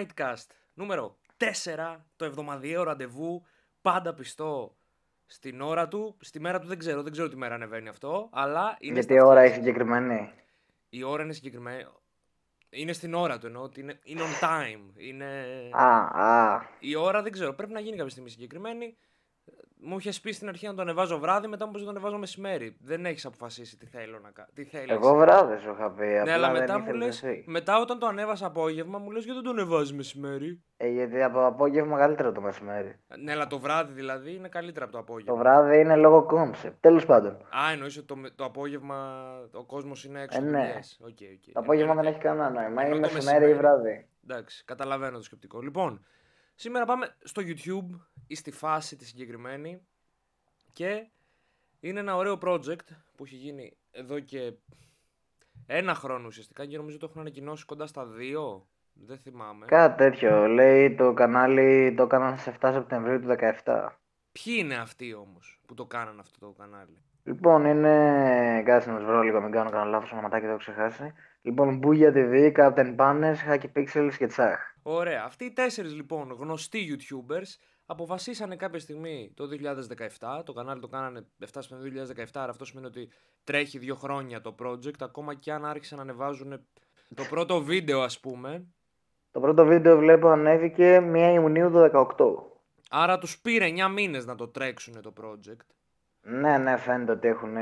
Nightcast νούμερο 4, το εβδομαδιαίο ραντεβού, πάντα πιστό στην ώρα του. Στη μέρα του δεν ξέρω, δεν ξέρω τι μέρα ανεβαίνει αυτό, αλλά είναι Γιατί στα η ώρα αυτιά. έχει συγκεκριμένη; Η ώρα είναι συγκεκριμένη. Είναι στην ώρα του εννοώ ότι είναι, είναι on time. Είναι... Α, α. Η ώρα δεν ξέρω, πρέπει να γίνει κάποια στιγμή συγκεκριμένη. Μου είχες πει στην αρχή να το ανεβάζω βράδυ, μετά μου είπε να το ανεβάζω μεσημέρι. Δεν έχεις αποφασίσει τι θέλω να κάνω. Τι θέλεις. Εγώ βράδυ σου είχα πει. Ναι, απλά αλλά δεν μετά μου ήθελες λες, εσύ. μετά όταν το ανέβασα απόγευμα, μου λες γιατί δεν το ανεβάζεις μεσημέρι; Ε, γιατί από το απόγευμα καλύτερο το μεσημέρι. Ναι, αλλά το βράδυ δηλαδή είναι καλύτερα από το Το απόγευμα. βράδυ είναι λόγω concept. Τέλος πάντων. Α, εννοείς ότι το, με- το απόγευμα ο κόσμος είναι έξω Ε, από ναι. δουλειές. Ok, ok. Το απόγευμα Ενώ- δεν έχει κανένα νόημα. ενώ Ή το μεσημέρι ή βράδυ. Εντάξει, καταλαβαίνω το σκεπτικό. Λοιπόν, σήμερα πάμε στο YouTube ή στη φάση τη συγκεκριμένη και είναι ένα ωραίο project που έχει γίνει εδώ και ένα χρόνο ουσιαστικά και νομίζω το έχουν ανακοινώσει κοντά στα δύο. Δεν θυμάμαι. Κάτι τέτοιο. Λέει το κανάλι το έκαναν σε 7 Σεπτεμβρίου του 17. Ποιοι είναι αυτοί όμως που το κάναν αυτό το κανάλι; Λοιπόν, είναι. Κάτσε να του βρω λίγο, μην κάνω κανένα λάθος ονοματάκι, το έχω ξεχάσει. Λοιπόν, Booyah TV, Captain Banners, Hacky Pixels και Τσάχ. Ωραία. Αυτοί οι τέσσερις λοιπόν γνωστοί YouTubers αποφασίσανε κάποια στιγμή το 2017, το κανάλι το κάνανε 7 Σεπτεμβρίου 2017, άρα αυτό σημαίνει ότι τρέχει δύο χρόνια το project, ακόμα και αν άρχισαν να ανεβάζουν το πρώτο βίντεο ας πούμε. Το πρώτο βίντεο βλέπω ανέβηκε 1 Ιουνίου του 18. Άρα τους πήρε 9 μήνες να το τρέξουν το project. Ναι, ναι, φαίνεται ότι έχουν.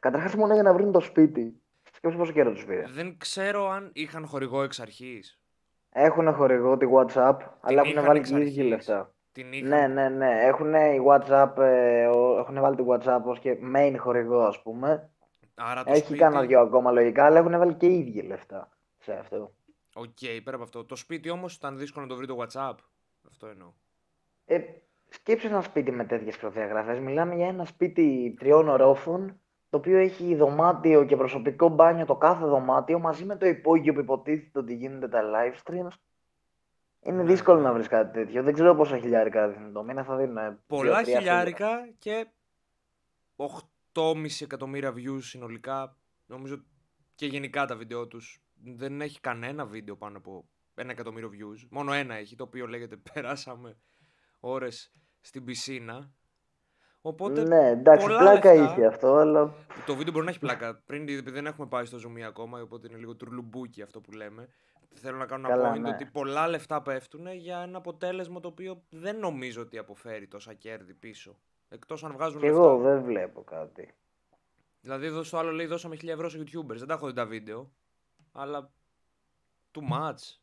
Καταρχάς μόνο για να βρουν το σπίτι. Σκέψου πόσο καιρό τους πήρε. Δεν ξέρω αν είχαν χορηγό εξ αρχής. Έχουν χορηγό τη WhatsApp, αλλά έχουν είχαν βάλει εξ και οι ίδιοι αρχής. λεφτά. Την είχαν... Ναι, ναι, ναι. Έχουν η WhatsApp, ε, ο- έχουν βάλει τη WhatsApp ως και main χορηγό, ας πούμε. Άρα το Έχει σπίτι... κάνα δυο ακόμα λογικά, αλλά έχουν βάλει και οι ίδιοι λεφτά σε αυτό. Οκ, πέρα από αυτό. Το σπίτι όμως ήταν δύσκολο να το βρει το WhatsApp. Αυτό εννοώ. Ε, σκέψου ένα σπίτι με τέτοιες προδιαγραφές. Μιλάμε για ένα σπίτι τριών ορόφων, το οποίο έχει δωμάτιο και προσωπικό μπάνιο το κάθε δωμάτιο, μαζί με το υπόγειο που υποτίθεται ότι γίνονται τα live streams. Είναι Ναι, δύσκολο ναι. να βρεις κάτι τέτοιο. Δεν ξέρω πόσα χιλιάρικα δίνουν το μήνα, θα δίνουν. ε, Πολλά δύο-τρία σίγουρα. χιλιάρικα και 8,5 εκατομμύρια views συνολικά. Νομίζω και γενικά τα βίντεο τους δεν έχει κανένα βίντεο πάνω από ένα εκατομμύριο views. Μόνο ένα έχει, το οποίο λέγεται περάσαμε ώρες στην πισίνα. Οπότε Ναι, εντάξει, πολλά πλάκα λεφτά. είχε αυτό, αλλά το βίντεο μπορεί να έχει πλάκα. Πριν, επειδή δεν έχουμε πάει στο zoom ακόμα, οπότε είναι λίγο τουρλουμπούκι αυτό που λέμε. Θέλω να κάνω ένα Καλά, point ναι. ότι πολλά λεφτά πέφτουν για ένα αποτέλεσμα το οποίο δεν νομίζω ότι αποφέρει τόσα κέρδη πίσω. Εκτός αν βγάζουν και λεφτά. εγώ δεν βλέπω κάτι. Δηλαδή εδώ στο άλλο λέει δώσαμε 1000 ευρώ σε YouTubers. Δεν τα έχω δει τα βίντεο. Αλλά too much.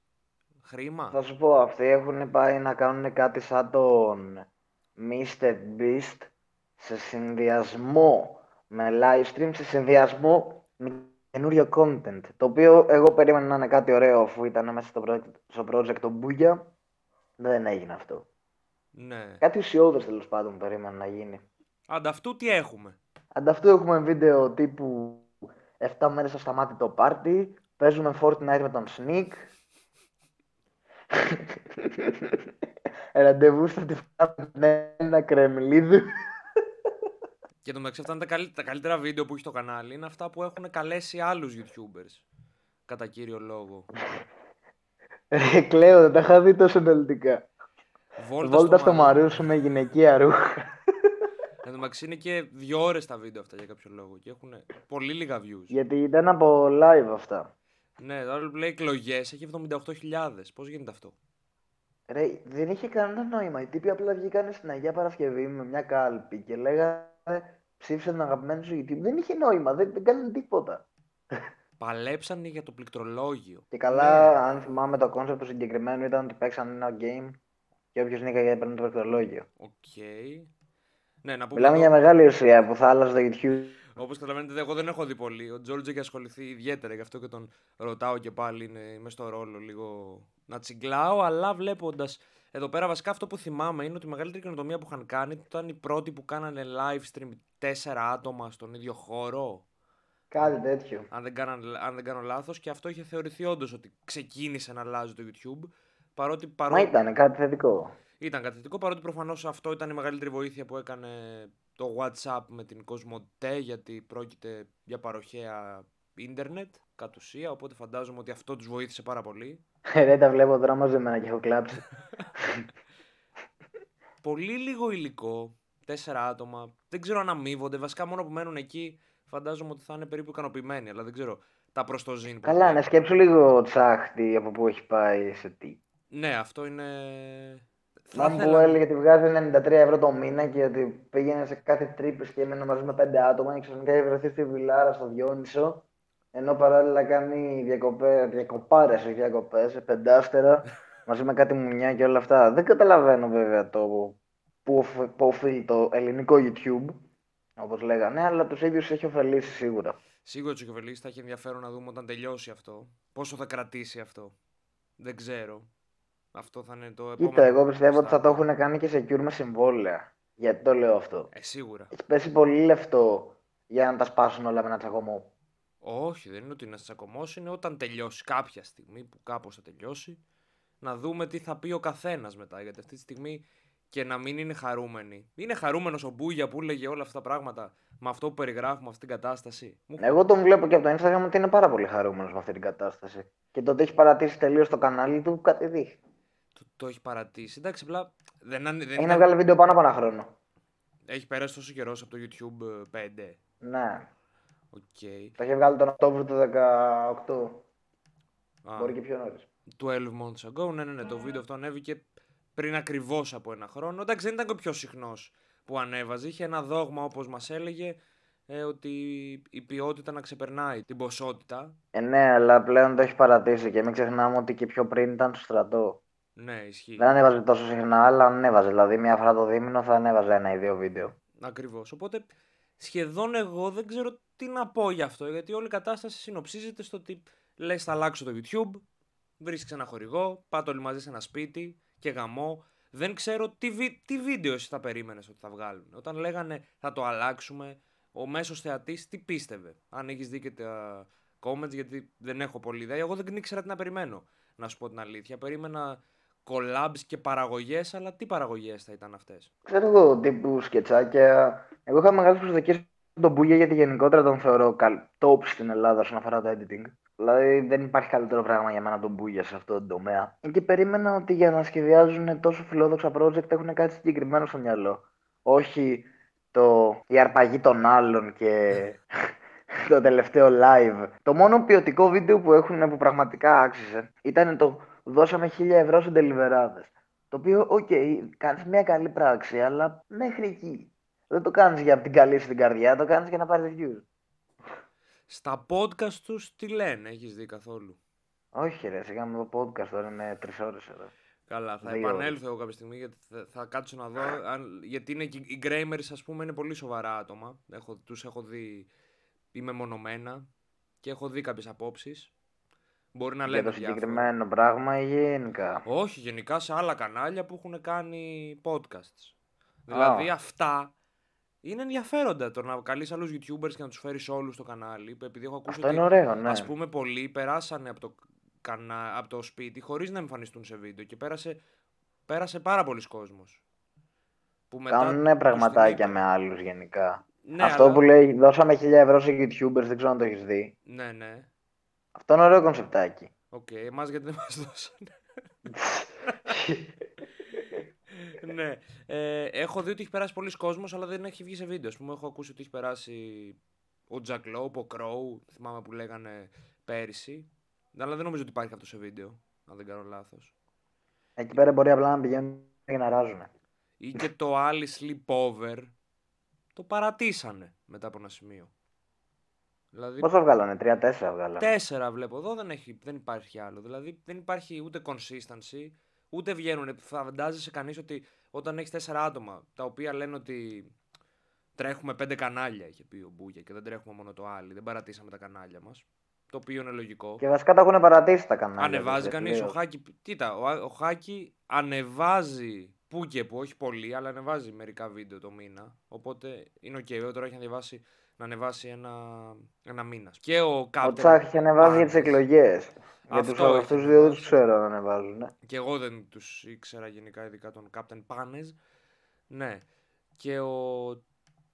Χρήμα. Θα σου πω, αυτοί έχουν πάει να κάνουν κάτι σαν τον Mr. Beast σε συνδυασμό με live stream, σε συνδυασμό με καινούριο content. Το οποίο εγώ περίμενα να είναι κάτι ωραίο αφού ήταν μέσα στο project, στο project το Booyah. Δεν έγινε αυτό. Ναι. Κάτι ουσιώδες τέλος πάντων περίμενα να γίνει. Ανταυτού τι έχουμε; Ανταυτού έχουμε βίντεο τύπου 7 μέρες στο σταμάτη το πάρτι. Παίζουμε Fortnite με τον Sneak. Ραντεβού στο ένα κρεμλίδου. Και το μεταξύ αυτά είναι τα, καλύ- τα καλύτερα βίντεο που έχει το κανάλι. Είναι αυτά που έχουν καλέσει άλλους YouTubers. Κατά κύριο λόγο. Ρε, κλαίω, δεν τα είχα δει τόσο αναλυτικά. Βόλτα, Βόλτα στο Μαρούσι. Μαρούσου με γυναικεία ρούχα. Εν τω μεταξύ είναι και δύο ώρες τα βίντεο αυτά για κάποιο λόγο. Και έχουν πολύ λίγα views. Γιατί ήταν από live αυτά. Ναι, τώρα που λέει εκλογές έχει 78.000. Πώς γίνεται αυτό; Ρε, δεν είχε κανένα νόημα. Οι τύποι απλά βγήκαν στην Αγία Παρασκευή με μια κάλπη και λέγανε ψήφισε τον αγαπημένο σου YouTube. Δεν είχε νόημα, δεν, δεν κάνανε τίποτα. Παλέψανε για το πληκτρολόγιο. Και καλά, Ναι. αν θυμάμαι το concept του συγκεκριμένου ήταν ότι παίξαν ένα game και όποιος νίκαγε έπαιρνε το πληκτρολόγιο. Οκ. Ναι, να πούμε Μιλάμε εδώ, για μεγάλη ουσία που θα άλλαζε το YouTube. όπως καταλαβαίνετε, εγώ δεν έχω δει πολύ. Ο Τζόρτζ έχει ασχοληθεί ιδιαίτερα, γι' αυτό και τον ρωτάω και πάλι, είναι είμαι στο ρόλο λίγο να τσιγκλάω, αλλά βλέποντας εδώ πέρα βασικά αυτό που θυμάμαι είναι ότι η μεγαλύτερη καινοτομία που είχαν κάνει ήταν οι πρώτοι που κάνανε live stream τέσσερα άτομα στον ίδιο χώρο. Κάτι τέτοιο. αν δεν, κάναν, αν δεν κάνω λάθος και αυτό είχε θεωρηθεί όντως ότι ξεκίνησε να αλλάζει το YouTube παρότι, Μα παρότι ήταν κάτι θετικό. ήταν κάτι θετικό παρότι προφανώς αυτό ήταν η μεγαλύτερη βοήθεια που έκανε το WhatsApp με την Κοσμοτέ γιατί πρόκειται για παροχέα ίντερνετ κατ' ουσία οπότε φαντάζομαι ότι αυτό τους βοήθησε πάρα πολύ Ρε, τα βλέπω τώρα μαζεμένα και έχω κλάψει. Πολύ λίγο υλικό. Τέσσερα άτομα. Δεν ξέρω αν αμείβονται. Βασικά μόνο που μένουν εκεί φαντάζομαι ότι θα είναι περίπου ικανοποιημένοι. Αλλά δεν ξέρω τα προς το ζήν. που Καλά, έχουν. να σκέψου λίγο τσάχτη από πού έχει πάει σε τι. Ναι, αυτό είναι. Θα Μάμ που ήθελα- έλεγε ότι βγάζει 93 ευρώ το μήνα και ότι πήγαινε σε κάθε τρύπες και έμενε μαζί με πέντε άτομα και ξαφνικά έχει βρεθεί στη Βιλάρα στο Διόνυσο. Ενώ παράλληλα κάνει διακοπέ, διακοπάρες, όχι διακοπές, σε πεντάστερα μαζί με κάτι μουνιά και όλα αυτά. Δεν καταλαβαίνω βέβαια το που, οφ- που οφείλει το ελληνικό YouTube, όπως λέγανε, αλλά τους ίδιους έχει ωφελήσει σίγουρα. Σίγουρα τους έχει θα έχει ενδιαφέρον να δούμε όταν τελειώσει αυτό. Πόσο θα κρατήσει αυτό. Δεν ξέρω. Αυτό θα είναι το επόμενο. Κοίτα, εγώ πιστεύω ότι θα το στάδιο. έχουν κάνει και secure με συμβόλαια. Γιατί το λέω αυτό. Ε, σίγουρα. Έχει πέσει πολύ λεφτό για να τα σπάσουν όλα με ένα τσακωμό. Όχι, δεν είναι ότι είναι τσακωμό. Είναι όταν τελειώσει κάποια στιγμή που κάπως θα τελειώσει. Να δούμε τι θα πει ο καθένας μετά. Γιατί αυτή τη στιγμή και να μην είναι χαρούμενοι. Είναι χαρούμενος ο Μπούγια που έλεγε όλα αυτά τα πράγματα με αυτό που περιγράφουμε, αυτή την κατάσταση. Μου Εγώ τον βλέπω και από το Instagram ότι είναι πάρα πολύ χαρούμενος με αυτή την κατάσταση. Και το ότι έχει παρατήσει τελείως το κανάλι του κάτι δείχνει. το, το έχει παρατήσει. Εντάξει, απλά δεν, ανε- δεν Έχει να ήταν- βγάλει βίντεο πάνω από ένα χρόνο. έχει περάσει τόσο καιρός από το YouTube ε, 5. Ναι. Οκ. Το έχει βγάλει τον Οκτώβριο του 2018. Α, Μπορεί και πιο νωρίς. 12 months ago. Ναι, ναι, ναι. Το βίντεο αυτό ανέβηκε πριν ακριβώς από ένα χρόνο. Εντάξει, δεν ήταν και ο πιο συχνός που ανέβαζε. Είχε ένα δόγμα, όπως μας έλεγε, ε, ότι η ποιότητα να ξεπερνάει την ποσότητα. Ε, ναι, αλλά πλέον το έχει παρατήσει και μην ξεχνάμε ότι και πιο πριν ήταν στο στρατό. Ναι, ισχύει. Δεν ανέβαζε τόσο συχνά, αλλά ανέβαζε. Δηλαδή, μία φορά το δίμηνο θα ανέβαζε ένα ή δύο βίντεο. Ακριβώς. Οπότε σχεδόν εγώ δεν ξέρω τι να πω γι' αυτό. Γιατί όλη η κατάσταση συνοψίζεται στο ότι λες, θα αλλάξω το YouTube, βρίσκεις ένα χορηγό, πάτε όλοι μαζί σε ένα σπίτι και γαμό. Δεν ξέρω τι, βι- τι βίντεο εσύ θα περίμενες ότι θα βγάλουν. Όταν λέγανε θα το αλλάξουμε, ο μέσος θεατής τι πίστευε; Αν έχεις δει και τα comments, γιατί δεν έχω πολύ ιδέα. Εγώ δεν ήξερα τι να περιμένω. Να σου πω την αλήθεια. Περίμενα collabs και παραγωγές, αλλά τι παραγωγές θα ήταν αυτές; Ξέρω εγώ τύπου σκετσάκια. Εγώ είχα μεγάλες προσδοκίες στον Μπούγια γιατί γενικότερα τον θεωρώ καλ... top στην Ελλάδα όσον αφορά το editing. Δηλαδή δεν υπάρχει καλύτερο πράγμα για μένα από τον Μπούγια σε αυτό το τομέα. Και περίμενα ότι για να σχεδιάζουν τόσο φιλόδοξα project έχουν κάτι συγκεκριμένο στο μυαλό. Όχι το η αρπαγή των άλλων και το τελευταίο live. Το μόνο ποιοτικό βίντεο που έχουν που πραγματικά άξιζε ήταν το δώσαμε 1000 ευρώ σε ντελιβεράδες. Το οποίο, οκ, κάνεις μια καλή πράξη, αλλά μέχρι εκεί. Δεν το κάνεις για την καλή σου την καρδιά, το κάνεις για να πάρεις views. Στα podcast τους τι λένε, έχεις δει καθόλου; Όχι ρε, σιγά με το podcast τώρα είναι τρεις ώρες εδώ. Καλά, θα Δύο επανέλθω εγώ κάποια στιγμή γιατί θα, θα κάτσω να δω. Αν, γιατί είναι, και- οι Γκρέιμερς, ας πούμε, είναι πολύ σοβαρά άτομα. Έχω, τους έχω δει, είμαι μονομένα και έχω δει κάποιες απόψεις. Μπορεί να Για λένε το διάφορα. συγκεκριμένο πράγμα ή γενικά. Όχι, γενικά σε άλλα κανάλια που έχουν κάνει podcasts. Δηλαδή αυτά είναι ενδιαφέροντα το να καλείς άλλους YouTubers και να τους φέρεις όλους στο κανάλι. Επειδή έχω ακούσει Αυτό ότι είναι ωραίο, ναι. Ας πούμε πολλοί περάσανε από το, κανα... από το σπίτι χωρίς να εμφανιστούν σε βίντεο και πέρασε, πέρασε πάρα πολλοί κόσμος. Που μετά Κάνουν τους την πραγματάκια είπε. με άλλους γενικά. Ναι, Αυτό αλλά- που λέει δώσαμε 1000 ευρώ σε YouTubers, δεν ξέρω αν το έχεις δει. Ναι, ναι. Αυτό είναι ωραίο κονσεπτάκι. Οκ, εμάς γιατί δεν μας δώσανε. ναι. Ε, έχω δει ότι έχει περάσει πολλοί κόσμος, αλλά δεν έχει βγει σε βίντεο. Ας πούμε, έχω ακούσει ότι έχει περάσει ο Jack Lope, ο Crow, θυμάμαι που λέγανε πέρυσι. Αλλά δεν νομίζω ότι υπάρχει αυτό σε βίντεο, αν δεν κάνω λάθος. Εκεί πέρα μπορεί απλά να πηγαίνουν και να αράζουν. Ή και το άλλη sleepover το παρατήσανε μετά από ένα σημείο. Δηλαδή Πόσα βγάλανε, 3-4 βγάλανε. τέσσερα βλέπω εδώ δεν, έχει, δεν υπάρχει άλλο. Δηλαδή δεν υπάρχει ούτε consistency, ούτε βγαίνουν. Φαντάζεσαι κανείς ότι όταν έχεις τέσσερα άτομα τα οποία λένε ότι τρέχουμε πέντε κανάλια, είχε πει ο Μπούγια, και δεν τρέχουμε μόνο το άλλο, δεν παρατήσαμε τα κανάλια μας. Το οποίο είναι λογικό. Και βασικά τα έχουν παρατήσει τα κανάλια. Ανεβάζει δηλαδή, κανείς. Ο τελείως. Χάκη. Κοίτα, ο, ο Χάκη ανεβάζει που και που, όχι πολύ, αλλά ανεβάζει μερικά βίντεο το μήνα. Οπότε είναι OK. Okay. Τώρα έχει ανεβάσει, να ανεβάσει ένα, ένα μήνα. Και ο Ο Captain Τσάχ είχε ανεβάσει για τις Barnes. Εκλογές. Για Αυτό τους έχει αυτούς δύο δεν ανεβάσει. τους ξέρω να ανεβάζουν. ναι. Και εγώ δεν τους ήξερα γενικά, ειδικά τον Captain Panes. Ναι. Και ο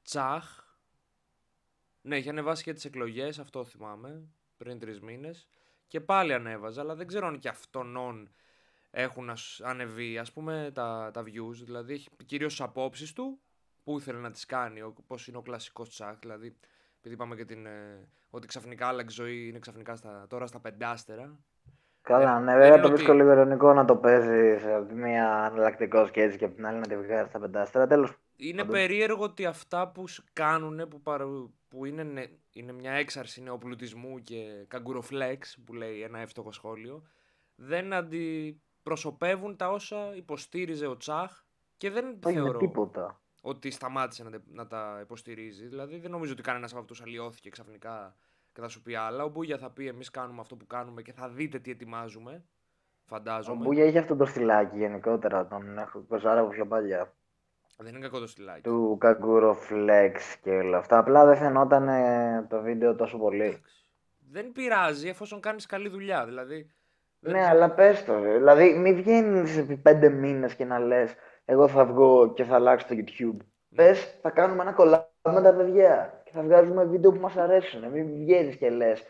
Τσάχ. Ναι, είχε ανεβάσει και τις εκλογές, αυτό θυμάμαι, πριν τρεις μήνες. και πάλι ανέβαζα, αλλά δεν ξέρω αν και αυτόν έχουν ανεβεί ας πούμε τα, τα views, δηλαδή κυρίως τις απόψεις του, που ήθελε να τις κάνει, πώς είναι ο κλασικός τσάκ, δηλαδή επειδή είπαμε και την, ε, ότι ξαφνικά άλλαξε ζωή, είναι ξαφνικά στα, τώρα στα πεντάστερα. Καλά, ε, ναι, βέβαια το βρίσκω λίγο ειρωνικό να το παίζει σε μία αναλλακτικό και έτσι και από την άλλη να τη βγάλει στα πεντάστερα. Τέλος είναι περίεργο ότι αυτά που κάνουν, που, που είναι, είναι μια έξαρση νεοπλουτισμού και καγκουροφλέξ, που λέει ένα εύστοχο σχόλιο, δεν αντιπροσωπεύουν τα όσα υποστήριζε ο Τσάχ και δεν Όχι θεωρώ τίποτα. Ότι σταμάτησε να, να τα υποστηρίζει. Δηλαδή δεν νομίζω ότι κανένας από αυτούς αλλοιώθηκε ξαφνικά και θα σου πει άλλα. Ο Μπούγια θα πει εμείς κάνουμε αυτό που κάνουμε και θα δείτε τι ετοιμάζουμε. Φαντάζομαι. Ο Μπούγια είχε αυτό το στυλάκι γενικότερα. Τον έχω κοζάρα από πιο παλιά. Δεν είναι κακό το στυλάκι. Του Καγκούρο Flex και όλα αυτά. Απλά δεν φαινόταν το βίντεο τόσο πολύ. Δεν πειράζει εφόσον κάνεις καλή δουλειά. Δηλαδή. Ναι, αλλά πες το. Δηλαδή, μην βγαίνεις επί πέντε μήνες και να λες: Εγώ θα βγω και θα αλλάξω το YouTube. Ναι. Πες, θα κάνουμε ένα κολλάμπ με τα παιδιά και θα βγάζουμε βίντεο που μας αρέσουν. Μην βγαίνεις και λες: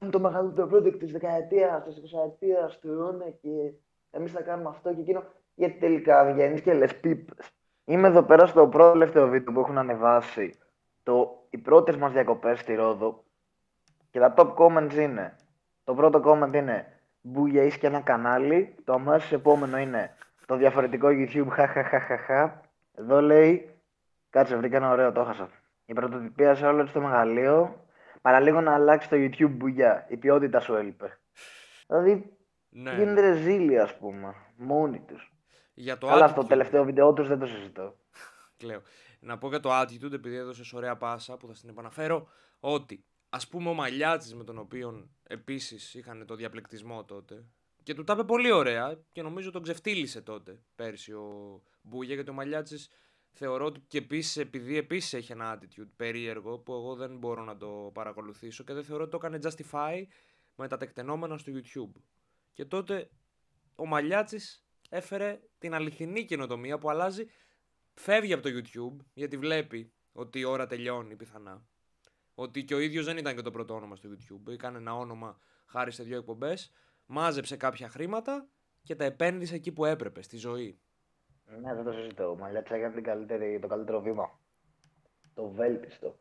Είναι το μεγαλύτερο project της δεκαετίας, της εικοσαετίας, του αιώνα και εμείς θα κάνουμε αυτό και εκείνο. Γιατί τελικά βγαίνεις και λες: Πίπε. Είμαι εδώ πέρα στο πρώτο τελευταίο βίντεο που έχουν ανεβάσει το, οι πρώτες μας διακοπές στη Ρόδο και τα top comments είναι το πρώτο comment είναι Μπούγια είσαι και ένα κανάλι το αμέσως επόμενο είναι το διαφορετικό YouTube χαχαχαχαχα εδώ λέει κάτσε βρήκα ένα ωραίο το έχασα η πρωτοτυπία σε όλο το μεγαλείο παραλίγο να αλλάξει το YouTube Μπούγια η ποιότητα σου έλειπε δηλαδή ναι. γίνεται ναι. ρεζίλη ας πούμε μόνοι τους για το Αλλά attitude... το τελευταίο βίντεο τους δεν το συζητώ. Κλαίω. Να πω για το attitude, επειδή έδωσες ωραία πάσα που θα στην επαναφέρω, ότι ας πούμε ο Μαλιάτσης με τον οποίο επίσης είχαν το διαπληκτισμό τότε. Και του τα είπε πολύ ωραία και νομίζω τον ξεφτύλισε τότε πέρσι ο Μπούγια γιατί ο Μαλιάτσης θεωρώ ότι και επίσης επειδή επίσης έχει ένα attitude περίεργο που εγώ δεν μπορώ να το παρακολουθήσω και δεν θεωρώ ότι το έκανε justify με τα τεκτενόμενα στο YouTube. Και τότε ο Μαλιάτσης έφερε την αληθινή καινοτομία που αλλάζει, φεύγει από το YouTube γιατί βλέπει ότι η ώρα τελειώνει πιθανά. Ότι και ο ίδιος δεν ήταν και το πρώτο όνομα στο YouTube. Έκανε ένα όνομα χάρη σε δύο εκπομπές, μάζεψε κάποια χρήματα και τα επένδυσε εκεί που έπρεπε, στη ζωή. Ναι, δεν το συζητώ. Ο Μαλιάτσα έκανε το καλύτερο βήμα. Το βέλτιστο.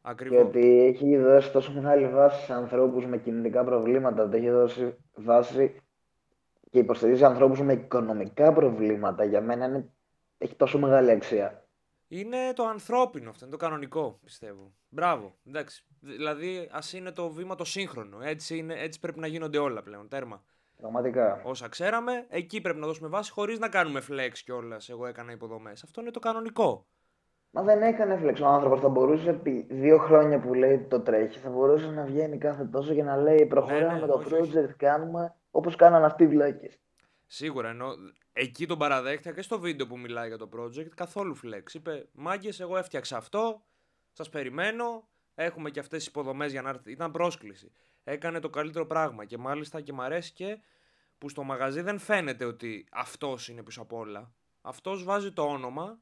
Ακριβώς. Γιατί έχει δώσει τόσο μεγάλη βάση σε ανθρώπους με κινητικά προβλήματα. ότι έχει δώσει βάση και υποστηρίζει ανθρώπους με οικονομικά προβλήματα, για μένα είναι... έχει τόσο μεγάλη αξία. Είναι το ανθρώπινο αυτό, είναι το κανονικό, πιστεύω. Μπράβο. Εντάξει. Δηλαδή, ας είναι το βήμα το σύγχρονο. Έτσι, είναι, έτσι πρέπει να γίνονται όλα πλέον. Τέρμα. Πραγματικά. Όσα ξέραμε, εκεί πρέπει να δώσουμε βάση χωρίς να κάνουμε flex κιόλας. Εγώ έκανα υποδομές. Αυτό είναι το κανονικό. Μα δεν έκανε flex ο άνθρωπος. Θα μπορούσε επί δύο χρόνια που λέει το τρέχει, θα μπορούσε να βγαίνει κάθε τόσο και να λέει Προχωράμε ναι, ναι, με το project, κάνουμε όπως κάνανε αυτοί οι βλάκες. Σίγουρα ενώ εκεί τον παραδέχτηκα και στο βίντεο που μιλάει για το project καθόλου flex. Είπε Μάγκες, εγώ έφτιαξα αυτό, σας περιμένω, έχουμε και αυτές τις υποδομές για να έρθει. Ήταν πρόσκληση. Έκανε το καλύτερο πράγμα και μάλιστα και μ' αρέσει και που στο μαγαζί δεν φαίνεται ότι αυτός είναι πίσω απ' όλα. Αυτός βάζει το όνομα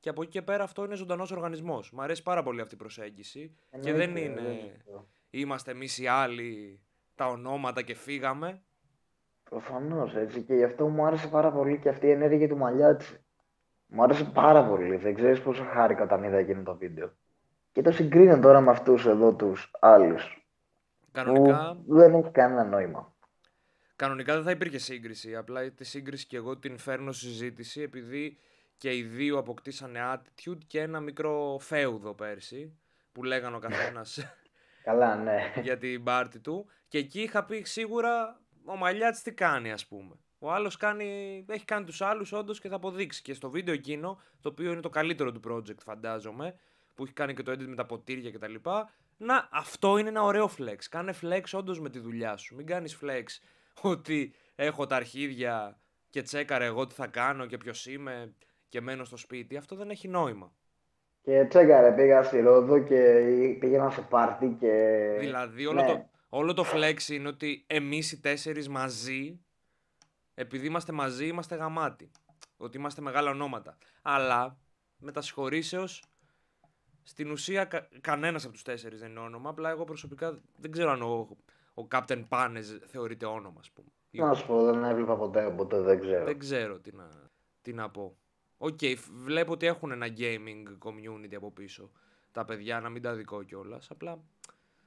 και από εκεί και πέρα αυτό είναι ζωντανός οργανισμός. Μ' αρέσει πάρα πολύ αυτή η προσέγγιση. και δεν είναι. Είμαστε εμείς οι άλλοι τα ονόματα και φύγαμε. Προφανώς έτσι. Και γι' αυτό μου άρεσε πάρα πολύ και αυτή η ενέργεια του Μαλιάτση. Μου άρεσε πάρα πολύ. Δεν ξέρεις πόσο χάρηκα όταν είδα εκείνο το βίντεο. Και το συγκρίνω τώρα με αυτούς εδώ τους άλλους. Κανονικά. δεν έχει κανένα νόημα. Κανονικά δεν θα υπήρχε σύγκριση. Απλά τη σύγκριση και εγώ την φέρνω συζήτηση επειδή και οι δύο αποκτήσανε attitude και ένα μικρό φέουδο πέρσι που λέγανε ο καθένας. Καλά, ναι. για την πάρτη του. Και εκεί είχα πει σίγουρα ο Μαλιάτης τι κάνει ας πούμε. Ο άλλος κάνει, έχει κάνει τους άλλους όντως και θα αποδείξει. Και στο βίντεο εκείνο, το οποίο είναι το καλύτερο του project φαντάζομαι, που έχει κάνει και το edit με τα ποτήρια κτλ. Να, αυτό είναι ένα ωραίο flex. Κάνε flex όντως με τη δουλειά σου. Μην κάνεις flex ότι έχω τα αρχίδια και τσέκαρε εγώ τι θα κάνω και ποιος είμαι και μένω στο σπίτι. Αυτό δεν έχει νόημα. Και τσέκαρε, πήγα στη Ρόδο και πήγαινα σε πάρτι και... Δηλαδή όλο, ναι. το, όλο το flex είναι ότι εμείς οι τέσσερις μαζί, επειδή είμαστε μαζί, είμαστε γαμάτοι. Ότι είμαστε μεγάλα ονόματα. Αλλά, με τα συγχωρήσεως, στην ουσία κα, κανένας από τους τέσσερις δεν είναι όνομα. Απλά εγώ προσωπικά δεν ξέρω αν ο, ο Captain Panes θεωρείται όνομα, ας πούμε. Να σου πω, δεν έβλεπα ποτέ, οπότε δεν ξέρω. Δεν ξέρω τι να, τι να πω. OK, okay, βλέπω ότι έχουν ένα gaming community από πίσω. Τα παιδιά, να μην τα αδικώ κιόλας. Απλά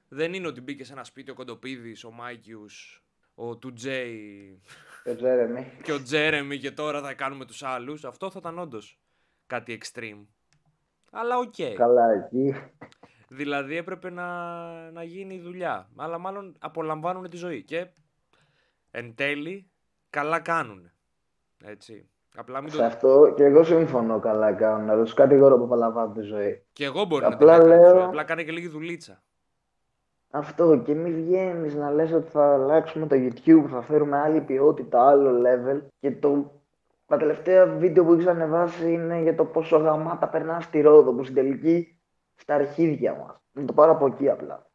δεν είναι ότι μπήκε σε ένα σπίτι ο Κοντοπίδης, ο Μάικιους, ο Τουτζέι. Και ο Τζέρεμι. και ο Τζέρεμι και τώρα θα κάνουμε τους άλλους. Αυτό θα ήταν όντως κάτι extreme. Αλλά OK. Okay. Καλά εκεί. Δηλαδή έπρεπε να, να γίνει η δουλειά. Αλλά μάλλον απολαμβάνουν τη ζωή. Και εν τέλει καλά κάνουν. Έτσι. Απλά μην Σε αυτό και εγώ συμφωνώ καλά κάνουν. Αλλά του κατηγορώ που απολαμβάνουν τη ζωή. Και εγώ μπορεί Απλά να την λέω- λέω... Απλά κάνει και λίγη δουλίτσα. Αυτό και μη βγαίνεις να λες ότι θα αλλάξουμε το YouTube, θα φέρουμε άλλη ποιότητα, άλλο level και το... Τα τελευταία βίντεο που έχεις ανεβάσει είναι για το πόσο γαμάτα περνάς στη Ρόδο, που στην τελική στα αρχίδια μας. Να το πάρω από εκεί απλά.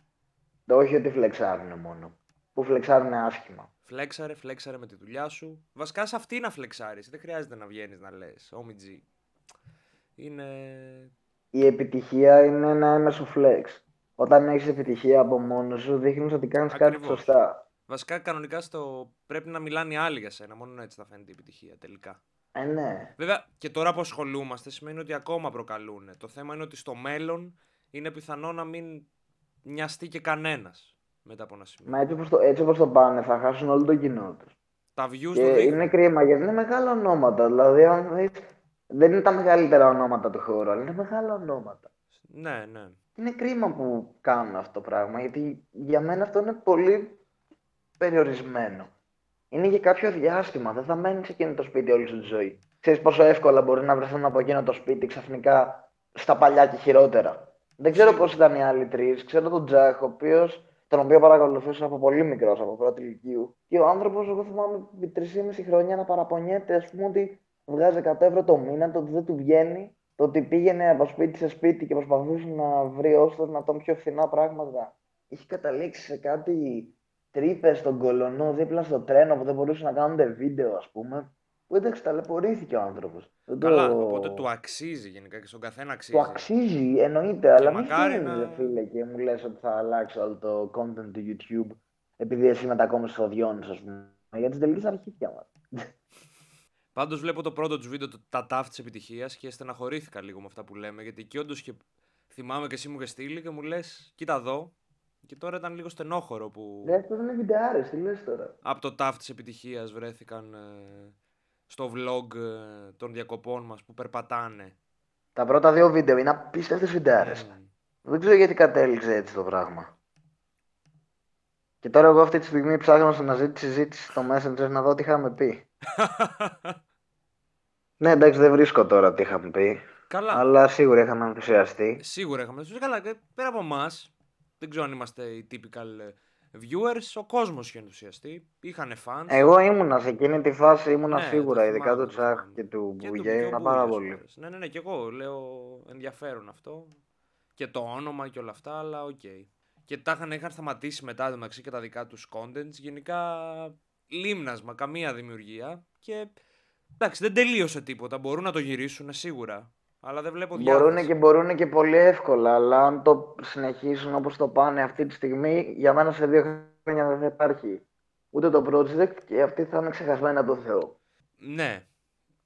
Το όχι ότι φλεξάρουν μόνο. Που φλεξάρουν άσχημα. Φλέξαρε, φλέξαρε με τη δουλειά σου. Βασικά σε αυτή να φλεξάρει. Δεν χρειάζεται να βγαίνεις να λες. Όμιτζι. Είναι. Η επιτυχία είναι ένα έμεσο flex. Όταν έχεις επιτυχία από μόνος σου, δείχνεις ότι κάνεις κάτι Ακριβώς. σωστά. Βασικά κανονικά στο... πρέπει να μιλάνε οι άλλοι για σένα. Μόνο έτσι θα φαίνεται η επιτυχία τελικά. Ε, ναι. Βέβαια και τώρα που ασχολούμαστε σημαίνει ότι ακόμα προκαλούν. Το θέμα είναι ότι στο μέλλον είναι πιθανό να μην νοιαστεί και κανένας μετά από ένα σημείο. Μα έτσι όπως το, έτσι όπως το πάνε, θα χάσουν όλο το κοινό τους. Τα views Και το δείχνουν. είναι κρίμα γιατί είναι μεγάλα ονόματα. Δηλαδή, αν δεις, δεν είναι τα μεγαλύτερα ονόματα του χώρου, αλλά είναι μεγάλα ονόματα. Ναι, ναι. Είναι κρίμα που κάνουν αυτό το πράγμα, γιατί για μένα αυτό είναι πολύ περιορισμένο. Είναι για κάποιο διάστημα, δεν θα μένεις σε εκείνο το σπίτι όλη σου τη ζωή. Ξέρεις πόσο εύκολα μπορεί να βρεθούν από εκείνο το σπίτι ξαφνικά στα παλιά και χειρότερα. Δεν ξέρω πώς ήταν οι άλλοι τρεις. Ξέρω τον Τζάχ, ο οποίος, τον οποίο παρακολουθούσα από πολύ μικρός, από πρώτη ηλικίου. Και ο άνθρωπος, εγώ θυμάμαι επί 3,5 χρόνια να παραπονιέται, ας πούμε, ότι βγάζει 100 ευρώ το μήνα, το ότι δεν του βγαίνει, το ότι πήγαινε από σπίτι σε σπίτι και προσπαθούσε να βρει όσο το δυνατόν πιο φθηνά πράγματα. Είχε καταλήξει σε κάτι τρύπες στον κολονό δίπλα στο τρένο που δεν μπορούσαν να κάνουν βίντεο, ας πούμε. Που εντάξει, ταλαιπωρήθηκε ο άνθρωπος. Καλά, οπότε του αξίζει γενικά και στον καθένα αξίζει. Του αξίζει, εννοείται, αλλά μην μακάρι φτύνεις, να- ρε φίλε, και μου λες ότι θα αλλάξει όλο το content του YouTube επειδή εσύ μετακόμισες στο Διόνυσο, ας πούμε. Γιατί στην τελική στα αρχίδια μας. Πάντως βλέπω το πρώτο τους βίντεο, το, τα τάφ της επιτυχίας και στεναχωρήθηκα λίγο με αυτά που λέμε. Γιατί εκεί όντως και θυμάμαι και εσύ μου είχες στείλει και μου λες: Κοίτα εδώ. Και τώρα ήταν λίγο στενόχωρο που Ρε, αυτό δεν είναι βιντεάρες, τι λες τώρα. από το τάφ της επιτυχίας βρέθηκαν ε, στο vlog ε, των διακοπών μας που περπατάνε. Τα πρώτα δύο βίντεο είναι απίστευτες βιντεάρες. Μμμ. Δεν ξέρω γιατί κατέληξε έτσι το πράγμα. Και τώρα εγώ αυτή τη στιγμή ψάχνω στο να ζει τη συζήτηση στο Messenger να δω τι είχαμε πει. Ναι, εντάξει, δεν βρίσκω τώρα τι είχαμε πει. Καλά. Αλλά σίγουρα είχαμε ενθουσιαστεί. Σίγουρα είχαμε τους Καλά, και πέρα από εμάς, δεν ξέρω αν είμαστε οι typical ε, viewers, ο κόσμος είχε ενθουσιαστεί. Είχαν fans. Εγώ ήμουνα σε εκείνη τη φάση, ήμουνα Ναι, σίγουρα, το ειδικά θυμάμαι, του το Τσάχ θυμάμαι. και του Και του- Μπουγιέ, και ο ήμουνα πάρα Μπούγιας πολύ. όλες. Ναι, ναι, ναι, και εγώ λέω ενδιαφέρον αυτό. Και το όνομα και όλα αυτά, αλλά οκ. Και τα είχαν, είχαν σταματήσει μετά το μεταξύ και τα δικά τους contents. Γενικά λίμνασμα, καμία δημιουργία. Και εντάξει, δεν τελείωσε τίποτα. Μπορούν να το γυρίσουν σίγουρα. Αλλά δεν βλέπω Μπορούν διάθεση. και μπορούν και πολύ εύκολα, αλλά αν το συνεχίσουν όπως το πάνε αυτή τη στιγμή, για μένα σε δύο χρόνια δεν θα υπάρχει ούτε το project και αυτοί θα είναι ξεχασμένοι από το Θεό. Ναι.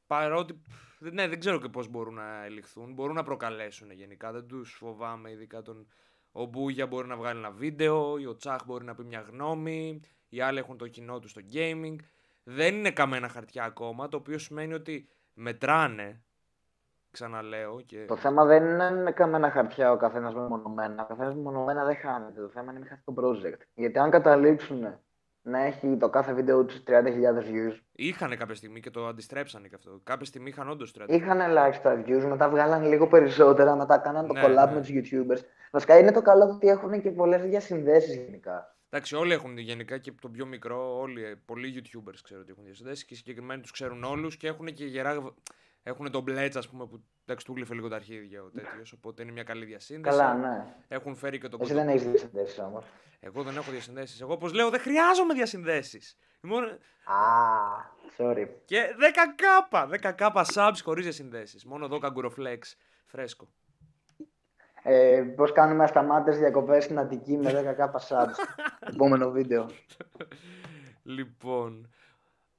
Παρότι. Ναι, δεν ξέρω και πώς μπορούν να ελιχθούν. Μπορούν να προκαλέσουν γενικά. Δεν τους φοβάμαι, ειδικά τον. Ο Μπούγια μπορεί να βγάλει ένα βίντεο, ή ο Τσάχ μπορεί να πει μια γνώμη, οι άλλοι έχουν το κοινό τους στο gaming. Δεν είναι καμένα χαρτιά ακόμα, το οποίο σημαίνει ότι μετράνε. Ξαναλέω. Και... Το θέμα δεν είναι καμένα χαρτιά ο καθένας μεμονωμένα. Ο καθένας μεμονωμένα δεν χάνεται. Το θέμα είναι μην χάσει το project. Γιατί αν καταλήξουν να έχει το κάθε βίντεο τους 30.000 views, Είχαν κάποια στιγμή και το αντιστρέψανε και αυτό. Κάποια στιγμή είχαν όντως 30. είχαν ελάχιστα views, μετά βγάλαν λίγο περισσότερα, μετά κάναν το Ναι, collab ναι. με τους YouTubers. Βασικά είναι το καλό ότι έχουν και πολλές διασυνδέσεις γενικά. Εντάξει, όλοι έχουν γενικά και το πιο μικρό, όλοι, ε, πολλοί YouTubers ξέρω ότι έχουν διασυνδέσει και οι συγκεκριμένοι τους ξέρουν όλους και έχουν και γερά. Έχουν τον Μπλέτς, ας πούμε, που εντάξει, του γλύφε λίγο τα αρχίδια ο τέτοιος, οπότε είναι μια καλή διασύνδεση. Καλά, ναι. Έχουν φέρει και τον Εσύ Κοντο- δεν έχεις διασυνδέσεις όμως. Εγώ δεν έχω διασυνδέσεις. Εγώ, όπως λέω, δεν χρειάζομαι διασυνδέσεις. Μόνο... Α, sorry. Και 10k! 10k subs χωρίς διασυνδέσεις. Μόνο εδώ καγκουροφλέξ φρέσκο. Ε, Πώς κάνουμε ασταμάτητες διακοπές στην Αττική με 10 κάπα Επόμενο βίντεο. Λοιπόν,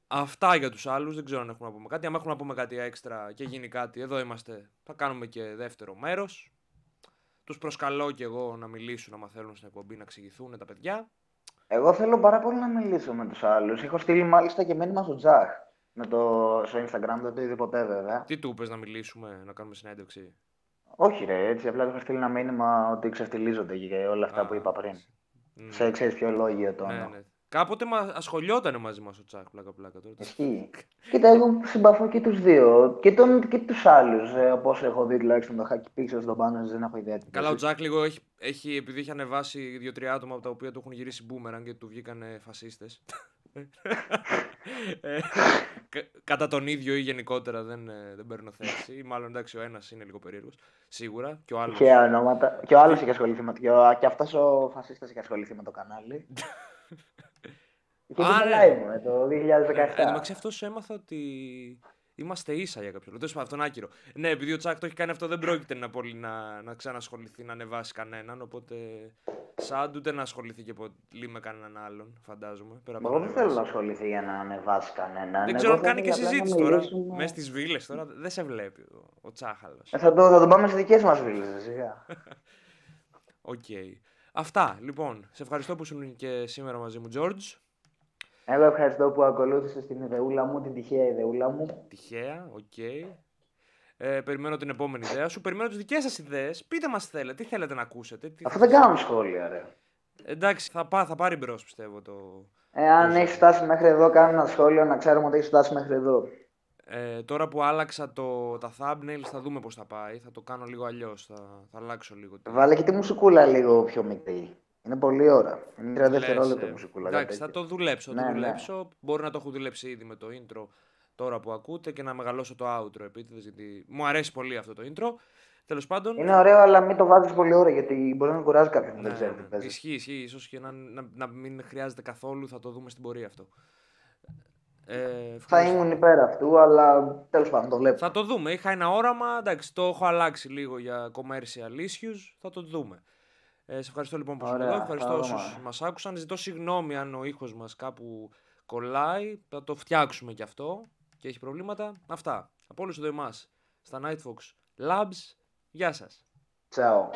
αυτά για τους άλλους, δεν ξέρω αν έχουμε να πούμε κάτι. Αν έχουμε να πούμε κάτι έξτρα και γίνει κάτι, εδώ είμαστε. Θα κάνουμε και δεύτερο μέρος. Τους προσκαλώ και εγώ να μιλήσουν, άμα θέλουν στην εκπομπή, να εξηγηθούν τα παιδιά. Εγώ θέλω πάρα πολύ να μιλήσω με τους άλλους. Έχω στείλει μάλιστα και μήνυμα στο Τζαχ. Με το, στο Instagram δεν το είδε ποτέ βέβαια. Τι του είπες να μιλήσουμε, να κάνουμε συνέντευξη; Όχι ρε, έτσι απλά του είχα στείλει ένα μήνυμα ότι ξεφτυλίζονται και όλα αυτά Α, που είπα πριν. Ναι. Σε ξέρεις ποιο λόγιο το Ναι, όνομα. ναι. Κάποτε μα ασχολιόταν μαζί μας ο Τσάκ, πλάκα πλάκα τώρα. Ισχύει. Κοίτα, εγώ συμπαθώ και τους δύο. Και, τον, και τους άλλους. Ε, Όπω έχω δει τουλάχιστον το Hacky Pixels, τον πάνω δεν έχω ιδέα. τι Καλά, ο παίζει. Τζακ λίγο έχει, έχει, επειδή έχει ανεβάσει δύο-τρία άτομα από τα οποία του έχουν γυρίσει boomerang και του βγήκανε φασίστες. Ε, κα- κατά τον ίδιο ή γενικότερα δεν, ε, δεν παίρνω θέση. Ή μάλλον εντάξει, ο ένας είναι λίγο περίεργος. Σίγουρα. Και ο άλλο. Τυχαία ονόματα. Και ο άλλος είχε ασχοληθεί με και, ο, και αυτός ο φασίστας είχε ασχοληθεί με το κανάλι. Και Α, το ναι. live μου, ε, το Εν τω 2017. μεταξύ αυτός έμαθα ότι είμαστε ίσα για κάποιο λόγο. Τέλος πάντων, αυτό είναι άκυρο. Ναι, επειδή ο Τσάκ το έχει κάνει αυτό, δεν πρόκειται να πολύ να, να ξανασχοληθεί, να ανεβάσει κανέναν. Οπότε, σαν ούτε να ασχοληθεί και πολύ με κανέναν άλλον, φαντάζομαι. Πέρα από Εγώ να δεν θέλω να ανεβάσει. ασχοληθεί για να ανεβάσει κανέναν. Δεν Εγώ ξέρω αν θα κάνει και ήθελα απλά να συζήτηση τώρα. μιλήσουμε- Μέσα στις βίλες τώρα δεν σε βλέπει ο, ο Τσάχαλος. Ε, θα, το, θα τον πάμε στις δικές μας βίλες, σιγά. Οκ. Αυτά λοιπόν. Σε ευχαριστώ που ήσουν και σήμερα μαζί μου, George. Εγώ ευχαριστώ που ακολούθησες την ιδεούλα μου, την τυχαία ιδεούλα μου. Τυχαία, οκ. Ε, περιμένω την επόμενη ιδέα σου. Περιμένω τις δικές σας ιδέες. Πείτε μας θέλετε, τι θέλετε να ακούσετε. Τι... Αυτό δεν κάνουν σχόλια, ρε. Εντάξει, θα, πά, θα πάρει μπρος πιστεύω το. Εάν Πώς έχει φτάσει μέχρι εδώ, κάνε ένα σχόλιο να ξέρουμε ότι έχει φτάσει μέχρι εδώ. Ε, τώρα που άλλαξα το, τα thumbnails θα δούμε πώς θα πάει. Θα το κάνω λίγο αλλιώς. Θα, θα αλλάξω λίγο. τη- Βάλε και τη μουσικούλα λίγο πιο μικρή. Είναι πολύ ώρα. Είναι τρία Λες, δευτερόλεπτα ε, μουσικούλα. Εντάξει, κάτι θα τέτοιο. το δουλέψω. Θα Ναι, το ναι. δουλέψω. Μπορεί να το έχω δουλέψει ήδη με το intro τώρα που ακούτε και να μεγαλώσω το outro επίτηδες γιατί μου αρέσει πολύ αυτό το intro. Τέλος πάντων. Είναι ωραίο, αλλά μην το βάζεις πολύ ώρα γιατί μπορεί να κουράζει κάποιον που Ναι, δεν ξέρει τι ναι. παίζεις. Ισχύει, ισχύει. Ίσως και να, να, να μην χρειάζεται καθόλου. Θα το δούμε στην πορεία αυτό. Ε, Θα ευχαριστώ. ήμουν υπέρ αυτού, αλλά τέλος πάντων το βλέπω. Θα το δούμε. Είχα ένα όραμα. Εντάξει, το έχω αλλάξει λίγο για commercial issues. Θα το δούμε. Ε, σε ευχαριστώ λοιπόν που ήσουν Ωραία, εδώ. θα Ευχαριστώ δούμε. όσους μας άκουσαν. Ζητώ συγγνώμη αν ο ήχος μας κάπου κολλάει. Θα το φτιάξουμε κι αυτό και έχει προβλήματα. Αυτά. Από όλους εδώ εμάς στα Nightfox Labs. Γεια σας. Τσαο.